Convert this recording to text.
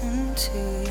listen to you.